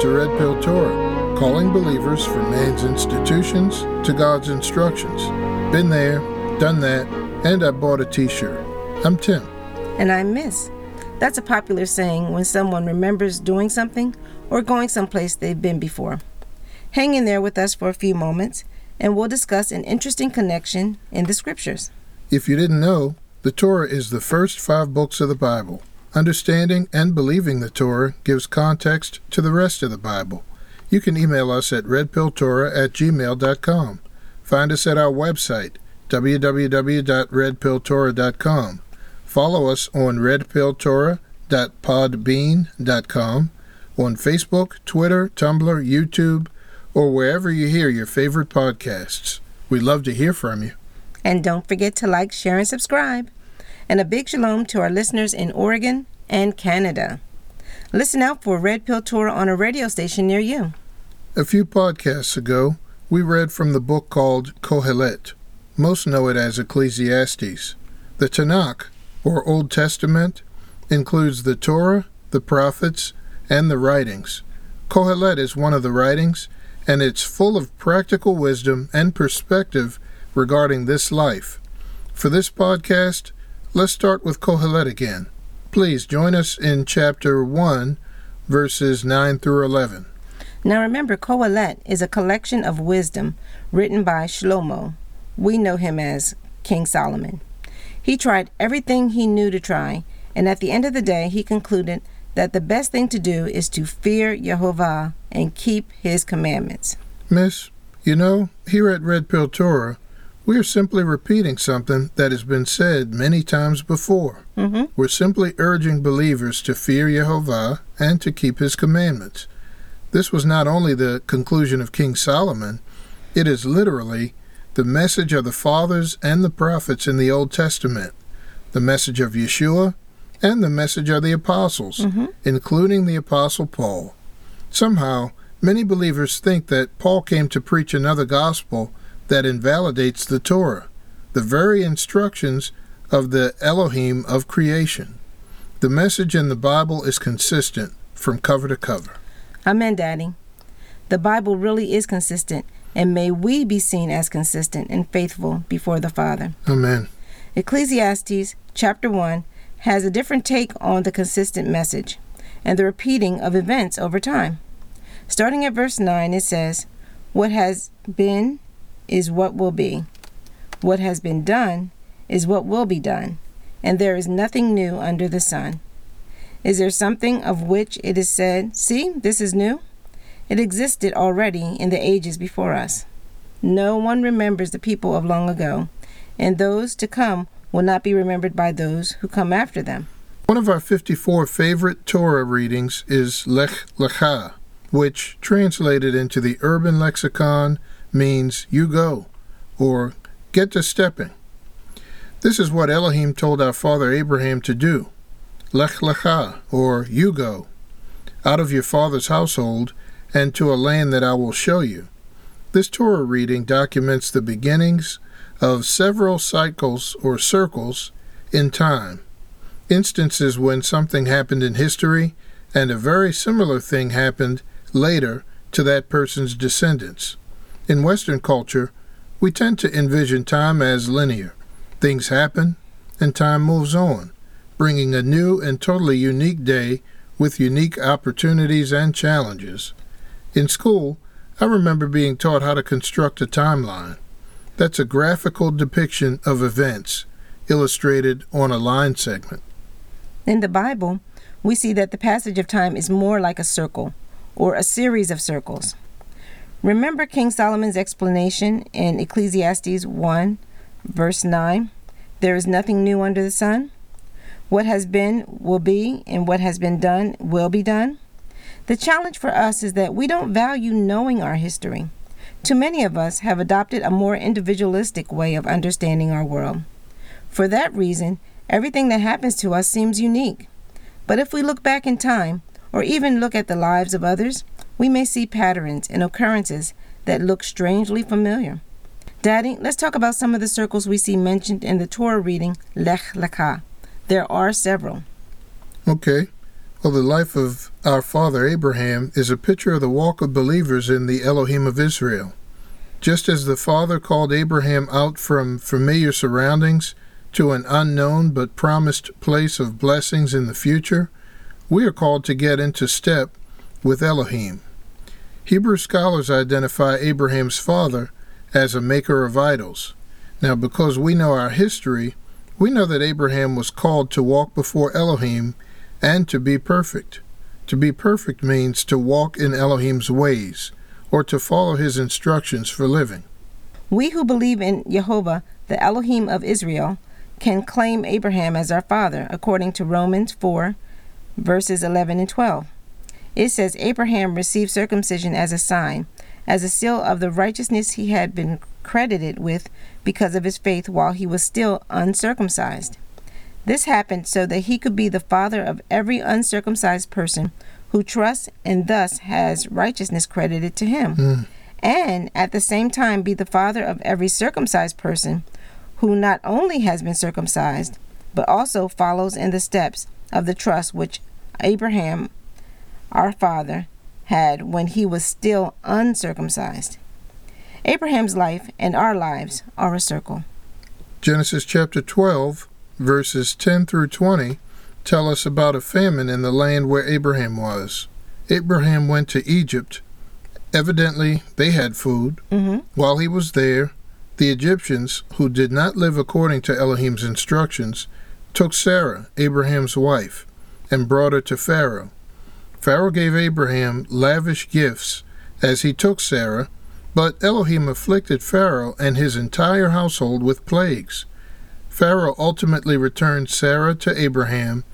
To Red Pill Torah, calling believers from man's institutions to God's instructions. Been there, done that, and I bought a t shirt. I'm Tim. And I'm Miss. That's a popular saying when someone remembers doing something or going someplace they've been before. Hang in there with us for a few moments, and we'll discuss an interesting connection in the scriptures. If you didn't know, the Torah is the first five books of the Bible. Understanding and believing the Torah gives context to the rest of the Bible. You can email us at redpilltorah at gmail.com. Find us at our website, www.redpilltorah.com. Follow us on redpilltorah.podbean.com, on Facebook, Twitter, Tumblr, YouTube, or wherever you hear your favorite podcasts. We'd love to hear from you. And don't forget to like, share, and subscribe. And a big shalom to our listeners in Oregon and Canada. Listen out for Red Pill Torah on a radio station near you. A few podcasts ago, we read from the book called Kohelet. Most know it as Ecclesiastes. The Tanakh, or Old Testament, includes the Torah, the prophets, and the writings. Kohelet is one of the writings, and it's full of practical wisdom and perspective regarding this life. For this podcast, let's start with Kohelet again. Please join us in chapter 1, verses 9 through 11. Now remember, Kohelet is a collection of wisdom written by Shlomo. We know him as King Solomon. He tried everything he knew to try, and at the end of the day, he concluded that the best thing to do is to fear Jehovah and keep his commandments. Miss, you know, here at Red Pill Torah, we are simply repeating something that has been said many times before. Mm-hmm. We're simply urging believers to fear Jehovah and to keep his commandments. This was not only the conclusion of King Solomon, it is literally the message of the fathers and the prophets in the Old Testament, the message of Yeshua, and the message of the apostles, mm-hmm. including the apostle Paul. Somehow, many believers think that Paul came to preach another gospel that invalidates the Torah, the very instructions of the Elohim of creation. The message in the Bible is consistent from cover to cover. Amen, Daddy. The Bible really is consistent, and may we be seen as consistent and faithful before the Father. Amen. Ecclesiastes chapter 1 has a different take on the consistent message and the repeating of events over time. Starting at verse 9, it says, What has been is what will be. What has been done is what will be done, and there is nothing new under the sun. Is there something of which it is said, See, this is new? It existed already in the ages before us. No one remembers the people of long ago, and those to come will not be remembered by those who come after them. One of our 54 favorite Torah readings is Lech Lecha, which, translated into the urban lexicon, means you go, or get to stepping. This is what Elohim told our father Abraham to do. Lech Lecha, or you go, out of your father's household and to a land that I will show you. This Torah reading documents the beginnings of several cycles or circles in time, instances when something happened in history and a very similar thing happened later to that person's descendants. In Western culture, we tend to envision time as linear. Things happen, and time moves on, bringing a new and totally unique day with unique opportunities and challenges. In school, I remember being taught how to construct a timeline. That's a graphical depiction of events illustrated on a line segment. In the Bible, we see that the passage of time is more like a circle or a series of circles. Remember King Solomon's explanation in Ecclesiastes 1, verse 9 There is nothing new under the sun. What has been will be, and what has been done will be done. The challenge for us is that we don't value knowing our history. Too many of us have adopted a more individualistic way of understanding our world. For that reason, everything that happens to us seems unique. But if we look back in time, or even look at the lives of others, we may see patterns and occurrences that look strangely familiar. Daddy, let's talk about some of the circles we see mentioned in the Torah reading Lech Lecha. There are several. Okay. Well, the life of our father Abraham is a picture of the walk of believers in the Elohim of Israel. Just as the father called Abraham out from familiar surroundings to an unknown but promised place of blessings in the future, we are called to get into step with Elohim. Hebrew scholars identify Abraham's father as a maker of idols. Now, because we know our history, we know that Abraham was called to walk before Elohim and to be perfect. To be perfect means to walk in Elohim's ways, or to follow his instructions for living. We who believe in Jehovah, the Elohim of Israel, can claim Abraham as our father, according to Romans 4, verses 11 and 12. It says Abraham received circumcision as a sign, as a seal of the righteousness he had been credited with because of his faith while he was still uncircumcised. This happened so that he could be the father of every uncircumcised person who trusts and thus has righteousness credited to him, Mm. and at the same time be the father of every circumcised person who not only has been circumcised, but also follows in the steps of the trust which Abraham, our father, had when he was still uncircumcised. Abraham's life and our lives are a circle. Genesis chapter 12, verses 10 through 20, tell us about a famine in the land where Abraham was. Abraham went to Egypt. Evidently, they had food. Mm-hmm. While he was there, the Egyptians, who did not live according to Elohim's instructions, took Sarah, Abraham's wife, and brought her to Pharaoh. Pharaoh gave Abraham lavish gifts as he took Sarah, but Elohim afflicted Pharaoh and his entire household with plagues. Pharaoh ultimately returned Sarah to Abraham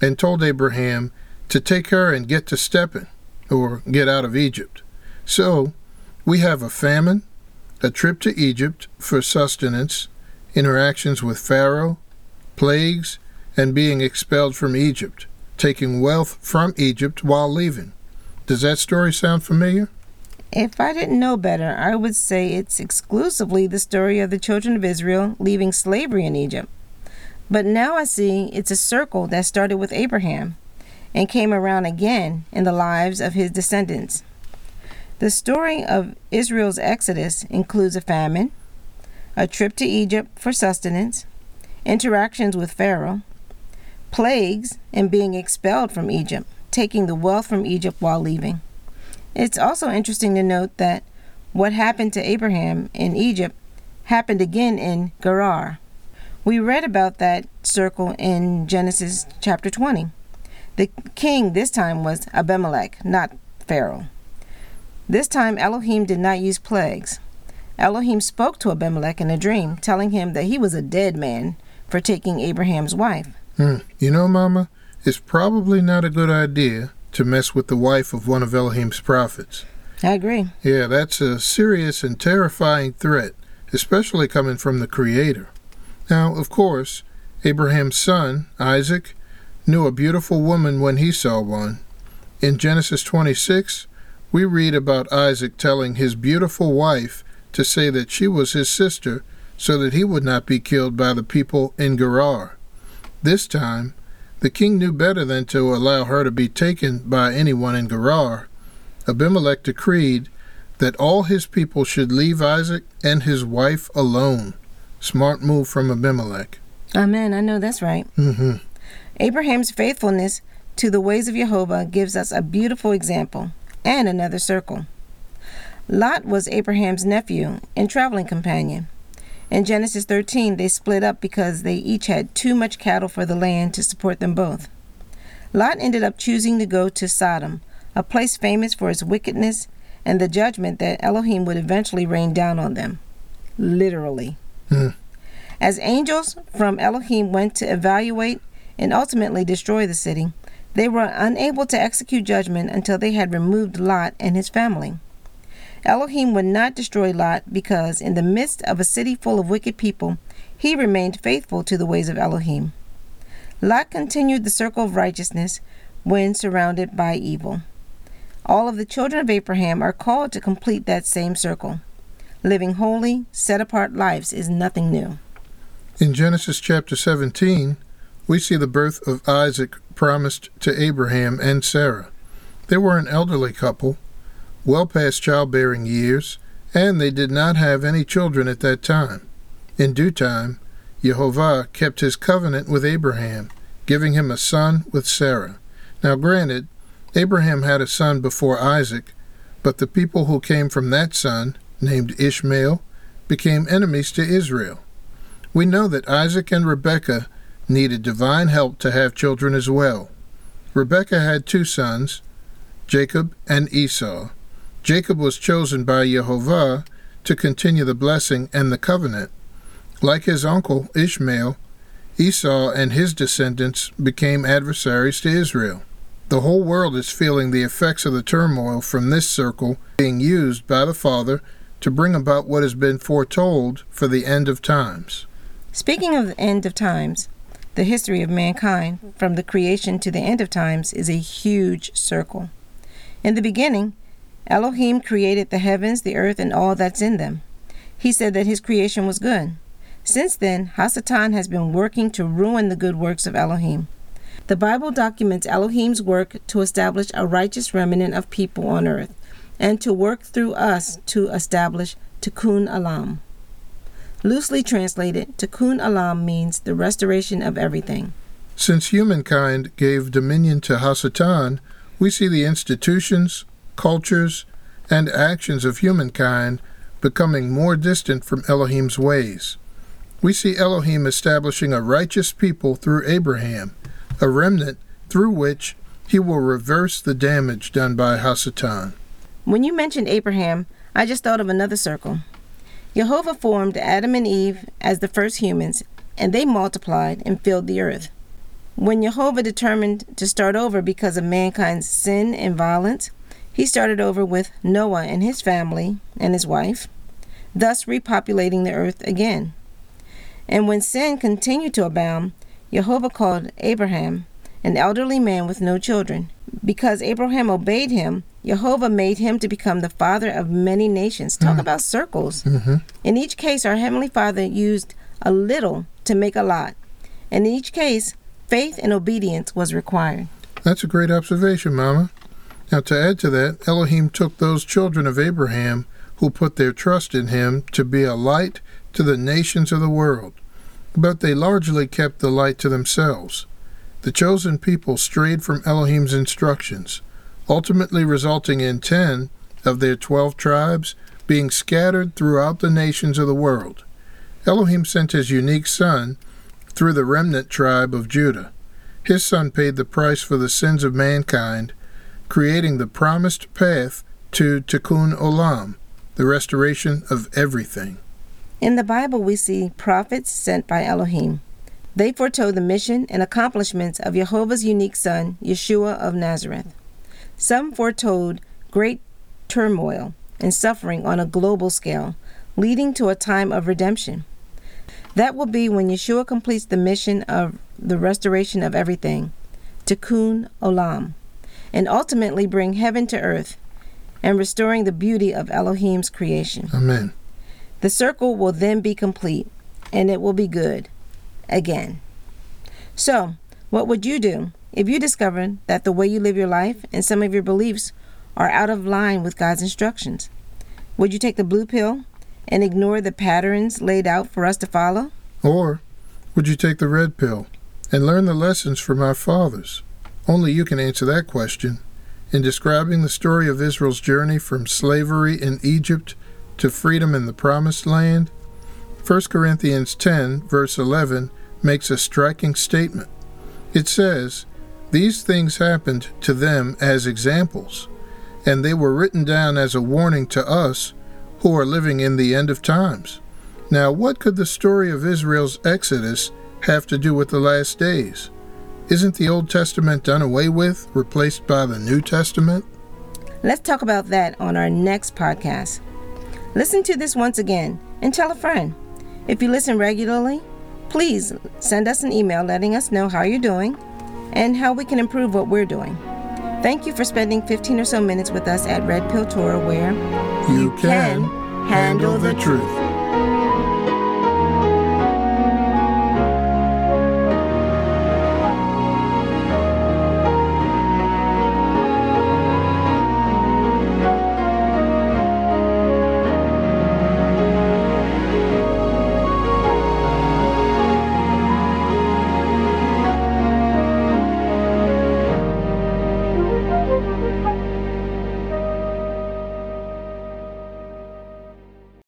and told Abraham to take her and get to stepping, or get out of Egypt. So, we have a famine, a trip to Egypt for sustenance, interactions with Pharaoh, plagues, and being expelled from Egypt, taking wealth from Egypt while leaving. Does that story sound familiar? If I didn't know better, I would say it's exclusively the story of the children of Israel leaving slavery in Egypt. But now I see it's a circle that started with Abraham and came around again in the lives of his descendants. The story of Israel's exodus includes a famine, a trip to Egypt for sustenance, interactions with Pharaoh, plagues, and being expelled from Egypt, taking the wealth from Egypt while leaving. It's also interesting to note that what happened to Abraham in Egypt happened again in Gerar. We read about that circle in Genesis chapter 20. The king this time was Abimelech, not Pharaoh. This time Elohim did not use plagues. Elohim spoke to Abimelech in a dream, telling him that he was a dead man for taking Abraham's wife. Hmm. You know, Mama, it's probably not a good idea to mess with the wife of one of Elohim's prophets. I agree. Yeah, that's a serious and terrifying threat, especially coming from the Creator. Now, of course, Abraham's son, Isaac, knew a beautiful woman when he saw one. In Genesis 26, we read about Isaac telling his beautiful wife to say that she was his sister so that he would not be killed by the people in Gerar. This time, the king knew better than to allow her to be taken by anyone in Gerar. Abimelech decreed that all his people should leave Isaac and his wife alone. Smart move from Abimelech. Amen. I know that's right. Mm-hmm. Abraham's faithfulness to the ways of Jehovah gives us a beautiful example and another circle. Lot was Abraham's nephew and traveling companion. In Genesis 13, they split up because they each had too much cattle for the land to support them both. Lot ended up choosing to go to Sodom, a place famous for its wickedness and the judgment that Elohim would eventually rain down on them. Literally. Hmm. As angels from Elohim went to evaluate and ultimately destroy the city, they were unable to execute judgment until they had removed Lot and his family. Elohim would not destroy Lot because, in the midst of a city full of wicked people, he remained faithful to the ways of Elohim. Lot continued the circle of righteousness when surrounded by evil. All of the children of Abraham are called to complete that same circle. Living holy, set apart lives is nothing new. In Genesis chapter 17, we see the birth of Isaac promised to Abraham and Sarah. They were an elderly couple, well past childbearing years, and they did not have any children at that time. In due time, Jehovah kept his covenant with Abraham, giving him a son with Sarah. Now, granted, Abraham had a son before Isaac, but the people who came from that son, named Ishmael, became enemies to Israel. We know that Isaac and Rebekah needed divine help to have children as well. Rebekah had two sons, Jacob and Esau. Jacob was chosen by Jehovah to continue the blessing and the covenant. Like his uncle Ishmael, Esau and his descendants became adversaries to Israel. The whole world is feeling the effects of the turmoil from this circle being used by the Father to bring about what has been foretold for the end of times. Speaking of the end of times, the history of mankind, from the creation to the end of times, is a huge circle. In the beginning, Elohim created the heavens, the earth, and all that's in them. He said that his creation was good. Since then, Hasatan has been working to ruin the good works of Elohim. The Bible documents Elohim's work to establish a righteous remnant of people on earth and to work through us to establish Tikkun Olam. Loosely translated, Tikkun Olam means the restoration of everything. Since humankind gave dominion to Hasatan, we see the institutions, cultures, and actions of humankind becoming more distant from Elohim's ways. We see Elohim establishing a righteous people through Abraham, a remnant through which he will reverse the damage done by Hasatan. When you mentioned Abraham, I just thought of another circle. Jehovah formed Adam and Eve as the first humans, and they multiplied and filled the earth. When Jehovah determined to start over because of mankind's sin and violence, he started over with Noah and his family and his wife, thus repopulating the earth again. And when sin continued to abound, Jehovah called Abraham, an elderly man with no children. Because Abraham obeyed him, Jehovah made him to become the father of many nations. Talk mm. about circles. Mm-hmm. In each case, our Heavenly Father used a little to make a lot. And in each case, faith and obedience was required. That's a great observation, Mama. Now, to add to that, Elohim took those children of Abraham who put their trust in him to be a light to the nations of the world. But they largely kept the light to themselves. The chosen people strayed from Elohim's instructions, ultimately resulting in ten of their twelve tribes being scattered throughout the nations of the world. Elohim sent his unique son through the remnant tribe of Judah. His son paid the price for the sins of mankind, creating the promised path to Tikkun Olam, the restoration of everything. In the Bible, we see prophets sent by Elohim. They foretold the mission and accomplishments of Jehovah's unique son, Yeshua of Nazareth. Some foretold great turmoil and suffering on a global scale, leading to a time of redemption. That will be when Yeshua completes the mission of the restoration of everything, Tikkun Olam, and ultimately bring heaven to earth and restoring the beauty of Elohim's creation. Amen. The circle will then be complete and it will be good again. So, what would you do if you discovered that the way you live your life and some of your beliefs are out of line with God's instructions? Would you take the blue pill and ignore the patterns laid out for us to follow? Or would you take the red pill and learn the lessons from our fathers? Only you can answer that question. In describing the story of Israel's journey from slavery in Egypt to freedom in the Promised Land, 1 Corinthians 10, verse 11, makes a striking statement. It says, These things happened to them as examples, and they were written down as a warning to us who are living in the end of times. Now, what could the story of Israel's exodus have to do with the last days? Isn't the Old Testament done away with, replaced by the New Testament? Let's talk about that on our next podcast. Listen to this once again and tell a friend. If you listen regularly, please send us an email letting us know how you're doing and how we can improve what we're doing. Thank you for spending 15 or so minutes with us at Red Pill Torah, where you, you can, can handle the truth.